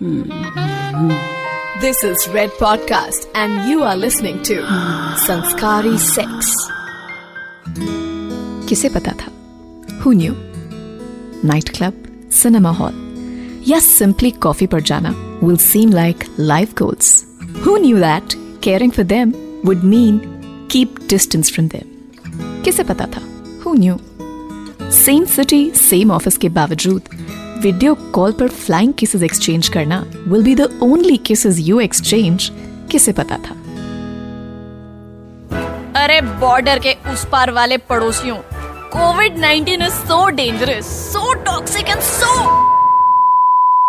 This is Red Podcast, and you are listening to Sanskari Sex. किसे पता था? Who knew night club cinema hall या simply coffee पर जाना will seem like life goals who knew that caring for them would mean keep distance from them किसे पता था? Who knew same city same office के बावजूद video call पर flying kisses exchange करना will be the only kisses you exchange किसे पता था? अरे बॉर्डर के उस पार वाले पड़ोसियों Covid 19 is so dangerous so toxic and so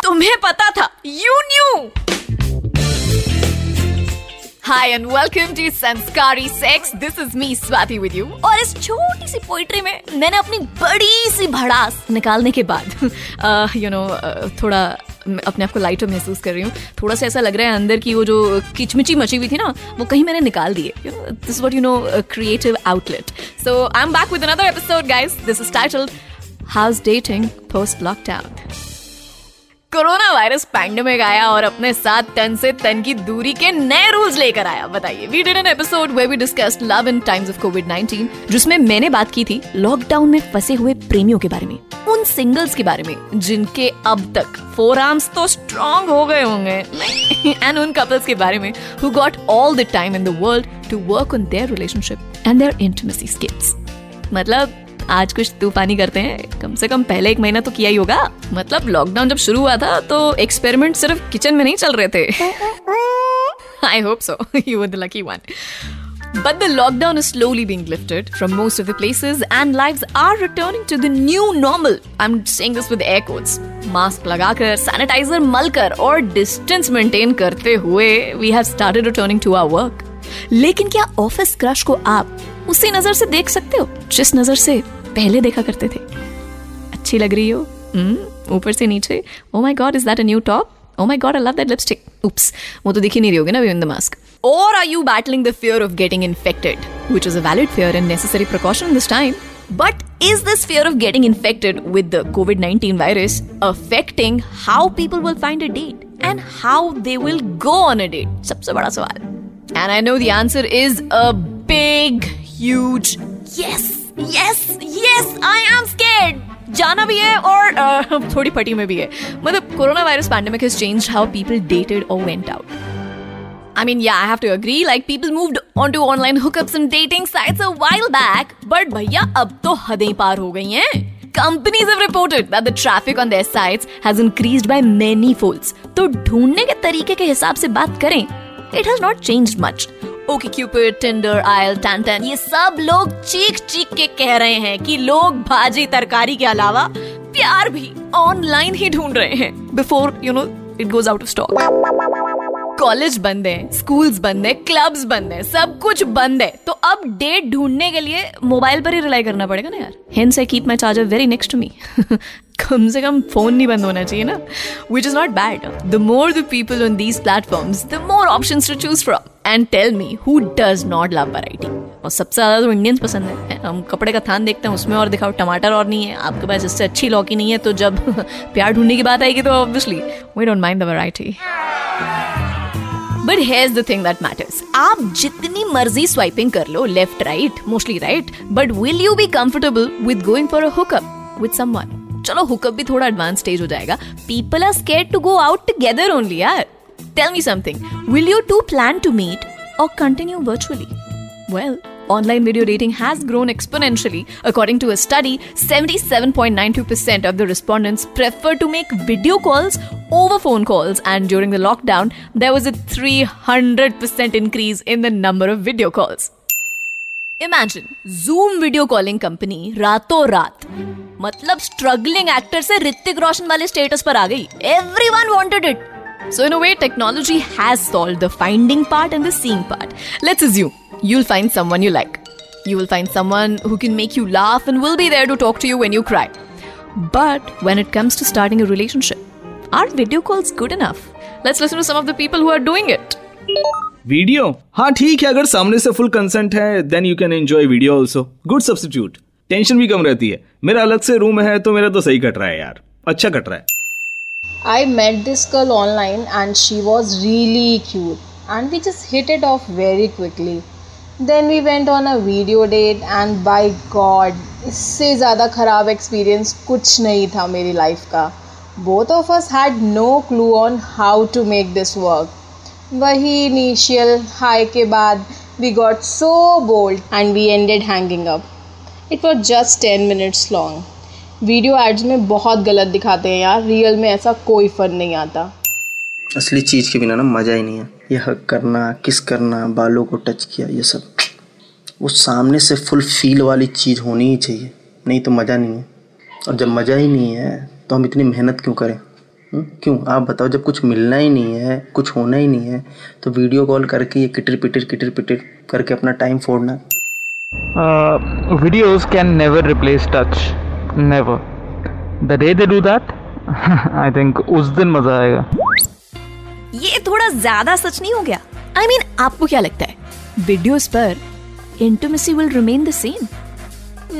तुम्हें पता था you knew Hi and welcome to Sanskari Sex. This is me, Swati, with you. और इस छोटी सी पोइट्री में मैंने अपनी बड़ी सी भड़ास निकालने के बाद यू नो थोड़ा अपने आप को लाइटर महसूस कर रही हूँ। थोड़ा सा ऐसा लग रहा है अंदर की वो जो किचमिची मची हुई थी ना, वो कहीं मैंने निकाल दी है। This what you know creative outlet so I am back with another episode guys this is titled how's dating post lockdown corona virus pandemic आया और अपने साथ तन से तन की दूरी के नए रूल्स लेकर आया। बताइए we did an episode where we discussed love in times of COVID 19 जिसमें मैंने बात की थी लॉकडाउन में फंसे हुए प्रेमियों के बारे में, उन सिंगल्स के बारे में, जिनके अब तक फोर आर्म्स तो स्ट्रॉन्ग हो गए होंगे। एंड उन कपल्स के बारे में who got all the time in the world to work on their relationship and their intimacy skills मतलब आज कुछ तूफानी करते हैं। कम से कम पहले एक महीना तो किया ही होगा। मतलब लॉकडाउन जब शुरू हुआ था तो एक्सपेरिमेंट सिर्फ़ किचन में नहीं चल रहे थे। I hope so you lucky one But the lockdown is slowly being lifted from most of the places, and lives are returning to the new normal. I'm saying this with air quotes. Mask लगाकर sanitiser मलकर और distance maintain करते हुए we have started returning to our work लेकिन क्या office crush को आप उसी नज़र से देख सकते हो जिस नज़र से पहले देखा करते थे। अच्छी लग रही हो? हम्म, ऊपर से नीचे। ओ my God is that a new top oh my God I love that lipstick oops वो तो दिख नहीं रही होगी ना इन द मास्क और are you battling the fear of getting infected which is a valid fear and necessary precaution this time But is this fear of getting infected with the COVID 19 virus affecting how people will find a date and how they will go on a date? सबसे बड़ा सवाल. And I know the answer is a big, huge yes, yes yes I am scared जाना भी है और uh, थोड़ी पटी में भी है। मतलब corona virus pandemic has changed how people dated और went out I mean yeah I have to agree like people moved on to online hookups and dating sites a while back but भैया अब तो हदें पार हो गई हैं। Companies have reported that the traffic on their sites has increased by many folds तो ढूँढने के तरीके के हिसाब से बात करें it has not changed much OkCupid, Tinder, Aisle, Tantan, ये सब लोग चीख चीख के कह रहे हैं कि लोग भाजी तरकारी के अलावा प्यार भी ऑनलाइन ही ढूंढ रहे हैं। Before you know it goes out of stock college बंद है स्कूल्स बंद है क्लब्स बंद है, सब कुछ बंद है। तो अब डेट ढूँढने के लिए मोबाइल पर ही रिलाई करना पड़ेगा ना यार। Hence I keep my charger very next to me कम से कम फ़ोन नहीं बंद होना चाहिए ना। Which is not bad the more the people on these platforms the more option to choose from and tell me who does not love variety और सबसे ज़्यादा तो इंडियंस पसंद है। हम कपड़े का थान देखते हैं, उसमें और दिखाओ, टमाटर और नहीं है। आपके पास इससे अच्छी लौकी नहीं है तो जब प्यार ढूँढने की बात आएगी तो obviously we don't mind the variety but here's the thing that matters आप जितनी मर्ज़ी स्वाइपिंग कर लो left right mostly right but will you be comfortable with going for a hookup with someone चलो हुकअप भी थोड़ा एडवांस स्टेज हो जाएगा। People are scared to go out together only यार। Tell me something will you two plan to meet और continue virtually well online video dating has grown exponentially. According to a study, 77.92% of the respondents prefer to make video calls over phone calls, and during the lockdown, there was a 300% increase in the number of video calls. Imagine Zoom video calling company रातों रात मतलब struggling actor से ऋतिक रोशन वाले status पर आ गई everyone wanted it So in a way, technology has solved the finding part and the seeing part. Let's assume you'll find someone you like. You will find someone who can make you laugh and will be there to talk to you when you cry. But when it comes to starting a relationship, are video calls good enough? Let's listen to some of the people who are doing it. Video हाँ ठीक है अगर सामने से full consent है then you can enjoy video also good substitute tension भी कम रहती है मेरा अलग से रूम है तो मेरा तो सही कट रहा है यार अच्छा कट रहा है I met this girl online and she was really cute and we just hit it off very quickly. Then we went on a video date and by God, इससे ज़्यादा ख़राब एक्सपीरियंस कुछ नहीं था मेरी लाइफ का। Both of us had no clue on how to make this work वही initial high के बाद we got so bold and we ended hanging up it was just ten minutes long video ads में बहुत गलत दिखाते हैं यार। Real में ऐसा कोई फन नहीं आता। असली चीज़ के बिना ना मज़ा ही नहीं है। ये हक करना किस करना बालों को टच किया ये सब। वो सामने से फुल फील वाली चीज़ होनी ही चाहिए। नहीं तो मज़ा नहीं है। और जब मज़ा ही नहीं है तो हम इतनी मेहनत क्यों करें? हुँ? क्यों? आप बताओ जब कुछ मिलना ही नहीं है कुछ होना ही नहीं है तो वीडियो कॉल करके ये किटर पिटर किटर पिटर करके अपना time फोड़ना। Videos can never replace touch never the day they do that I think उस दिन मज़ा आएगा ये थोड़ा ज़्यादा सच नहीं हो गया आई I मीन mean, आपको क्या लगता है वीडियोस पर intimacy will remain the same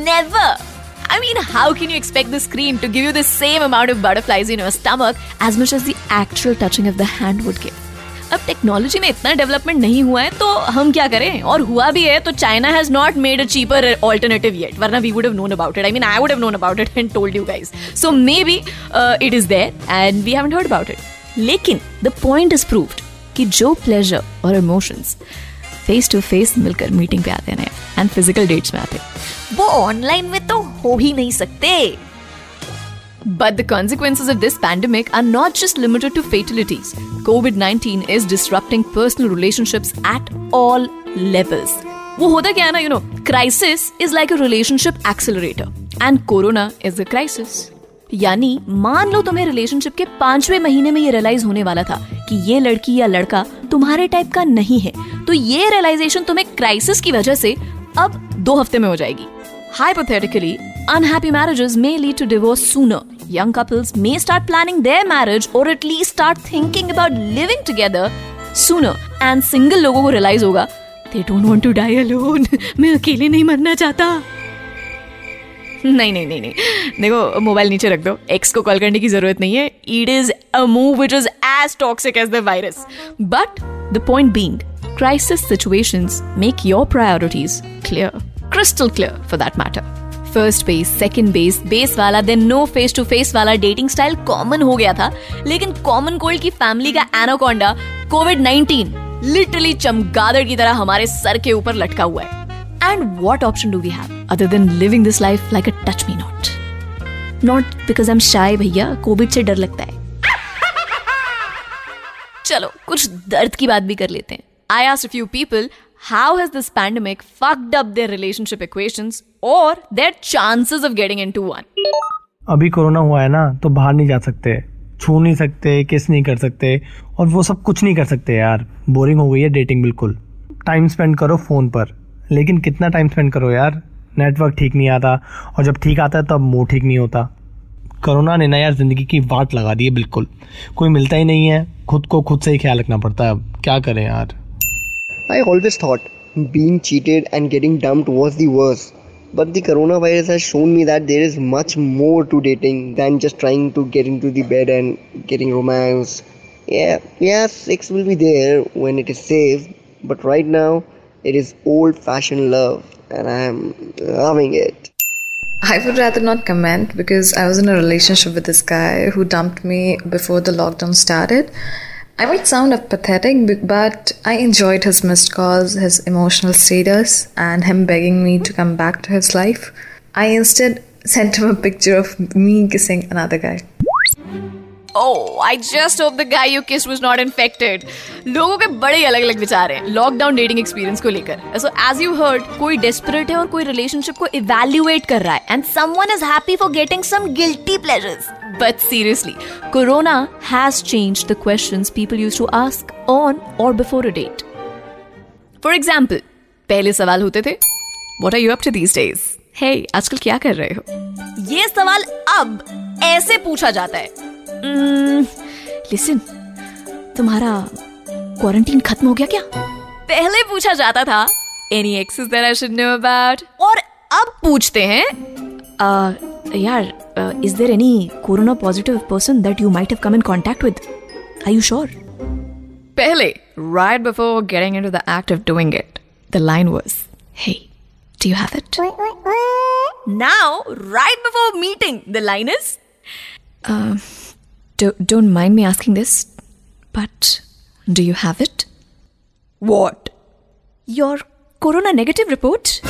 never I mean, how can you expect the screen to give you the same amount of butterflies in your stomach as much as the actual touching of the hand would give? अब technology में इतना development नहीं हुआ है तो हम क्या करें? और हुआ भी है तो China has not made a cheaper alternative yet वरना we would have known about it I mean I would have known about it and told you guys so maybe it is there and we haven't heard about it लेकिन the point is proved कि जो pleasure और emotions face to face मिलकर meeting पे आते हैं and physical dates में आते हैं। वो ऑनलाइन में तो हो ही नहीं सकते। But the consequences of this pandemic are not just limited to fatalities. COVID 19 is disrupting personal relationships at all levels. वो होता क्या है ना you know crisis is like a relationship accelerator and corona is a crisis यानी मान लो तुम्हें relationship के पांचवे महीने में ये रियलाइज़ होने वाला था कि ये लड़की या लड़का तुम्हारे टाइप का नहीं है तो ये रियलाइजेशन तुम्हें क्राइसिस की वजह से अब दो हफ़्ते में हो जाएगी hypothetically unhappy marriages may lead to divorce sooner Young couples may start planning their marriage or at least start thinking about living together sooner. And single लोगों को realize होगा they don't want to die alone. मैं अकेले नहीं मरना चाहता नहीं नहीं नहीं नहीं देखो मोबाइल नीचे रख दो एक्स को कॉल करने की ज़रूरत नहीं है it is a move which is as toxic as the virus but the point being crisis situations make your priorities clear crystal clear for that matter. First base second base base वाला then no face to face वाला dating style common हो गया था। लेकिन common cold की family का anaconda Covid 19 literally चमगादड़ की तरह हमारे सर के ऊपर लटका हुआ है। And what option do we have other than living this life like a touch me not not because I am shy भैया कोविड से डर लगता है। चलो, कुछ दर्द की बात भी कर लेते हैं। I asked few people how has this pandemic fucked up their relationship equations? Or their chances of getting into one? अभी कोरोना हुआ है ना तो बाहर नहीं जा सकते छू नहीं सकते किस नहीं कर सकते और वो सब कुछ नहीं कर सकते यार। बोरिंग हो गई है डेटिंग बिल्कुल। टाइम स्पेंड करो फ़ोन पर। लेकिन कितना टाइम स्पेंड करो यार? नेटवर्क ठीक नहीं आता और जब ठीक आता है तब मुँह ठीक नहीं होता। कोरोना ने ना यार ज़िंदगी की वाट लगा दी है बिल्कुल। कोई मिलता ही नहीं है। खुद को खुद से ही ख्याल रखना पड़ता है अब। क्या करें यार? I always thought being cheated and getting dumped was the worst. But the coronavirus has shown me that there is much more to dating than just trying to get into the bed and getting romance. Yeah, yeah, sex will be there when it is safe, but right now it is old fashioned love and I am loving it. I would rather not comment because I was in a relationship with this guy who dumped me before the lockdown started I might sound a pathetic, but I enjoyed his missed calls, his emotional status, and him begging me to come back to his life. I instead sent him a picture of me kissing another guy. Oh, I just hope the guy you kissed was not infected. लोगों के बड़े अलग अलग विचार हैं lockdown dating experience को लेकर। So as you heard कोई डेस्परेट है और कोई रिलेशनशिप को इवेल्युएट कर रहा है and someone is happy for getting some guilty pleasures but seriously corona has change the questions people use to ask on और before a date for example पहले सवाल होते थे what are you up to these days hey आजकल क्या कर रहे हो? ये सवाल अब ऐसे पूछा जाता है। लिसन तुम्हारा क्वारंटीन खत्म हो गया क्या? पहले पूछा जाता था any exes that I should know about और अब पूछते हैं यार is there any corona positive person that you might have come in contact with are you sure पहले right before getting into the act of doing it the line was hey do you have it now right before meeting the line is do, don't mind me asking this, but do you have it? What? Your corona negative report?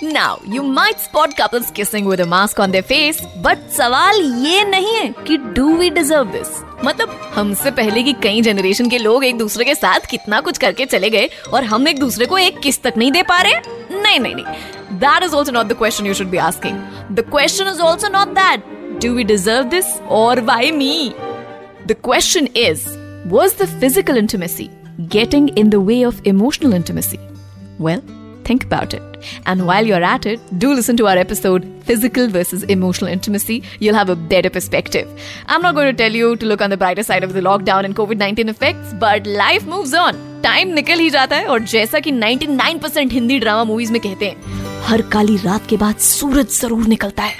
Now, you might spot couples kissing with a mask on their face, but सवाल ये नहीं है कि do we deserve this? मतलब हमसे पहले की कई जनरेशन के लोग एक दूसरे के साथ कितना कुछ करके चले गए और हम एक दूसरे को एक किस तक नहीं दे पा रहे नहीं नहीं नहीं That is also not the question you should be asking. The question is also not that. Do we deserve this or why me? The question is, was the physical intimacy getting in the way of emotional intimacy? Well, think about it. And while you're at it, do listen to our episode Physical versus Emotional Intimacy. You'll have a better perspective. I'm not going to tell you to look on the brighter side of the lockdown and COVID 19 effects, but life moves on. Time निकल ही जाता है और जैसा कि 99% Hindi drama movies में कहते हैं हर काली रात के बाद सूरज जरूर निकलता है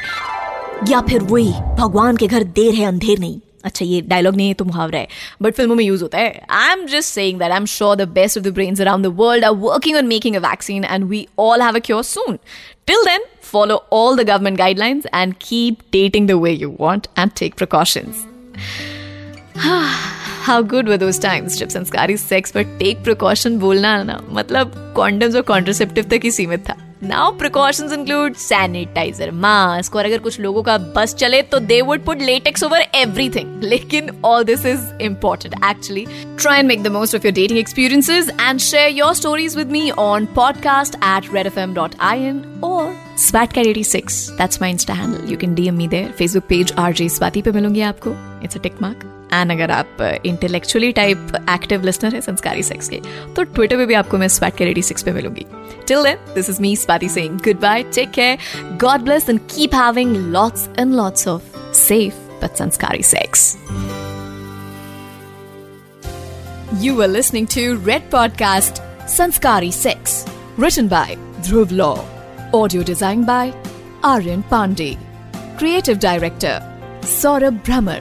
या फिर वही, भगवान के घर देर है, अंधेर नहीं। अच्छा ये डायलॉग नहीं है तो मुहावरा है। बट फ़िल्मों में यूज़ होता है। I am just saying that I am sure the best of the brains around the world are working on making a vaccine and we all have a cure soon till then follow all the government guidelines and keep dating the way you want and take precautions. How good were those times, जब संस्कारी sex पर take precaution बोलना ना मतलब condoms और contraceptive तक ही सीमित था। Now precautions include sanitizer mask और अगर कुछ लोगों का बस चले तो they would put latex over everything लेकिन all this is important actually try and make the most of your dating experiences and share your stories with me on podcast at Red F redfm.in or swatcat86 that's my insta handle. You can dm me there. Facebook page rj swati पे मिलूँगी आपको it's a tick mark and अगर आप intellectually type active listener है संस्कारी sex के तो Twitter पे भी आपको मैं स्वैट के सिक्स पे मिलूँगी। Till then this is me Swati Singh goodbye take care God bless and keep having lots and lots of safe but संस्कारी sex You were listening to Red Podcast Sanskari Sex, written by Dhruv Law, audio designed by Aryan Pandey, creative director Saurabh Brahmer.